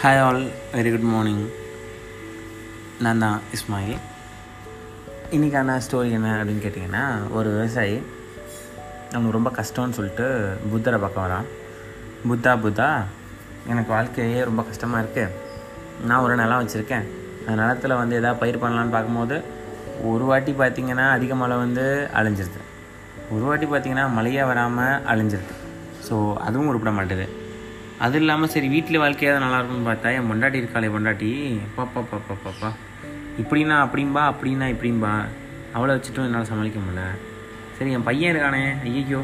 Hi all very good morning நான் தான் இஸ்மாயில் இன்றைக்கான ஸ்டோரி என்ன அப்படின்னு கேட்டிங்கன்னா ஒரு விவசாயி அவனுக்கு ரொம்ப கஷ்டம்னு சொல்லிட்டு புத்தரை பக்கம் வரான். புத்தா புத்தா எனக்கு வாழ்க்கையே ரொம்ப கஷ்டமாக இருக்குது நான் ஒரு நிலம் வச்சுருக்கேன். அந்த நிலத்தில் வந்து எதாவது பயிர் பண்ணலான்னு பார்க்கும்போது ஒரு வாட்டி பார்த்திங்கன்னா அதிக மழை வந்து அழிஞ்சிருது. ஒரு வாட்டி பார்த்திங்கன்னா மழையே வராமல் அழிஞ்சிருது. ஸோ அதுவும் உருப்பிட மாட்டேது. அது இல்லாமல் சரி வீட்டில் வாழ்க்கையாவது நல்லா இருக்கும்னு பார்த்தா என் பொண்டாட்டி இருக்காளே பொண்டாட்டி. பாப்பா பாப்பா பாப்பா இப்படின்னா அப்படிம்பா அப்படின்னா இப்படிம்பா அவளை வச்சுட்டும் என்னால் சமாளிக்க முடியல. சரி என் பையன் இருக்கானே ஐயோ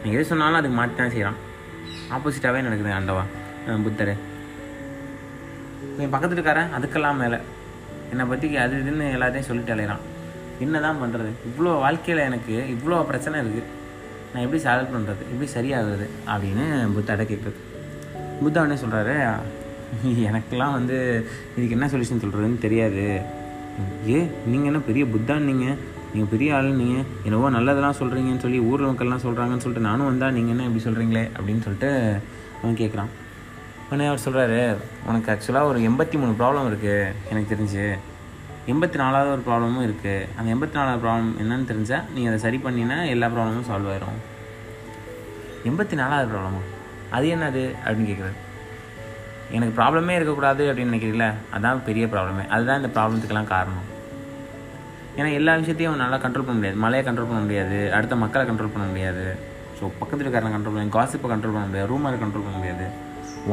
நான் எது சொன்னாலும் அதுக்கு மாற்றி தான் செய்கிறான் ஆப்போசிட்டாகவே நடக்குது ஆண்டவா புத்தர். என் பக்கத்து இருக்காரன் அதுக்கெல்லாம் மேலே. என்னை பற்றி அது இதுன்னு எல்லாத்தையும் சொல்லிட்டு அலையிறான். என்ன தான் பண்ணுறது இவ்வளோ வாழ்க்கையில் எனக்கு இவ்வளோ பிரச்சனை இருக்குது நான் எப்படி சால்வ் பண்ணுறது எப்படி சரியாகிறது? அப்படின்னு புத்தாட்ட கேட்குறது புத்தா உடனே சொல்கிறாரு எனக்கெல்லாம் வந்து இதுக்கு என்ன சொல்யூஷன் சொல்கிறதுன்னு தெரியாது. ஏ நீங்கள் என்ன பெரிய புத்தான் நீங்கள் நீங்கள் பெரிய ஆள் நீங்கள் என்னவோ நல்லதெல்லாம் சொல்கிறீங்கன்னு சொல்லி ஊர் மக்கள்லாம் சொல்கிறாங்கன்னு சொல்லிட்டு நானும் வந்தால் நீங்கள் என்ன இப்படி சொல்கிறீங்களே அப்படின்னு சொல்லிட்டு அவன் கேட்குறான் உடனே அவர் சொல்கிறாரு உனக்கு ஆக்சுவலாக ஒரு எண்பத்தி மூணு ப்ராப்ளம் இருக்குது எனக்கு தெரிஞ்சு. எண்பத்தி நாலாவது ஒரு ப்ராப்ளமும் இருக்குது அந்த எண்பத்தி நாலாவது ப்ராப்ளம் என்னன்னு தெரிஞ்சால் நீ அதை சரி பண்ணினா எல்லா ப்ராப்ளமும் சால்வ் ஆயிரும். எண்பத்தி நாலாவது ப்ராப்ளமா அது என்னது அப்படின்னு கேட்குறாரு எனக்கு ப்ராப்ளமே இருக்கக்கூடாது அப்படின்னு நினைக்கிறீங்களா? அதான் பெரிய ப்ராப்ளமே அதுதான் இந்த ப்ராப்ளத்துக்கெல்லாம் காரணம். ஏன்னா எல்லா விஷயத்தையும் நல்லா கண்ட்ரோல் பண்ண முடியாது. மழையை கண்ட்ரோல் பண்ண முடியாது. அடுத்த மக்களை கண்ட்ரோல் பண்ண முடியாது. ஸோ பக்கத்தில் இருக்காரனை கண்ட்ரோல் பண்ண காசிப்பை கண்ட்ரோல் பண்ண முடியாது. ரூமரை கண்ட்ரோல் பண்ண முடியாது.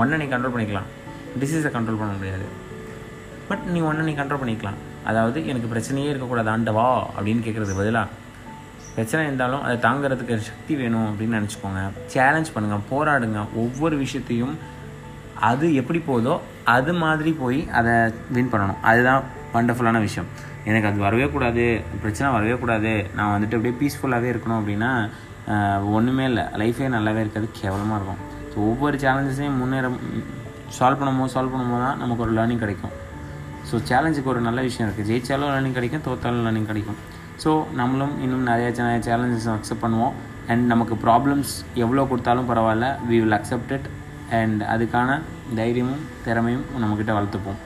ஒன்றை நீ கண்ட்ரோல் பண்ணிக்கலாம். டிசீஸை கண்ட்ரோல் பண்ண முடியாது. பட் நீ ஒன்றை நீ கண்ட்ரோல் பண்ணிக்கலாம். அதாவது எனக்கு பிரச்சனையே இருக்கக்கூடாது. ஆண்டவா அப்படின்னு கேட்குறது பதிலாக பிரச்சனை இருந்தாலும் அதை தாங்கிறதுக்கு சக்தி வேணும் அப்படின்னு நினச்சிக்கோங்க. சேலஞ்ச் பண்ணுங்கள் போராடுங்க. ஒவ்வொரு விஷயத்தையும் அது எப்படி போதோ அது மாதிரி போய் அதை வின் பண்ணணும். அதுதான் வண்டர்ஃபுல்லான விஷயம். எனக்கு அது வரவே கூடாது பிரச்சனை வரவே கூடாது. நான் வந்துட்டு அப்படியே பீஸ்ஃபுல்லாகவே இருக்கணும் அப்படின்னா ஒன்றுமே இல்லை. லைஃபே நல்லாவே இருக்காது கேவலமாக இருக்கும். ஸோ ஒவ்வொரு சேலஞ்சஸையும் முன்னேற சால்வ் பண்ணும்போது சால்வ் பண்ணும்போது தான் நமக்கு ஒரு லேர்னிங் கிடைக்கும். ஸோ சேலஞ்சுக்கு ஒரு நல்ல விஷயம் இருக்குது ஜெயிச்சாலும் லேர்னிங் கிடைக்கும் தோத்தாலும் லேர்னிங் கிடைக்கும். ஸோ நம்மளும் இன்னும் நிறைய நிறைய சேலஞ்சஸ் அக்செப்ட் பண்ணுவோம். அண்ட் நமக்கு ப்ராப்ளம்ஸ் எவ்வளோ கொடுத்தாலும் பரவாயில்ல. We will accept it and அதுக்கான தைரியமும் திறமையும் நம்மக்கிட்ட வளர்த்துப்போம்.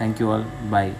தேங்க்யூ ஆல் பாய்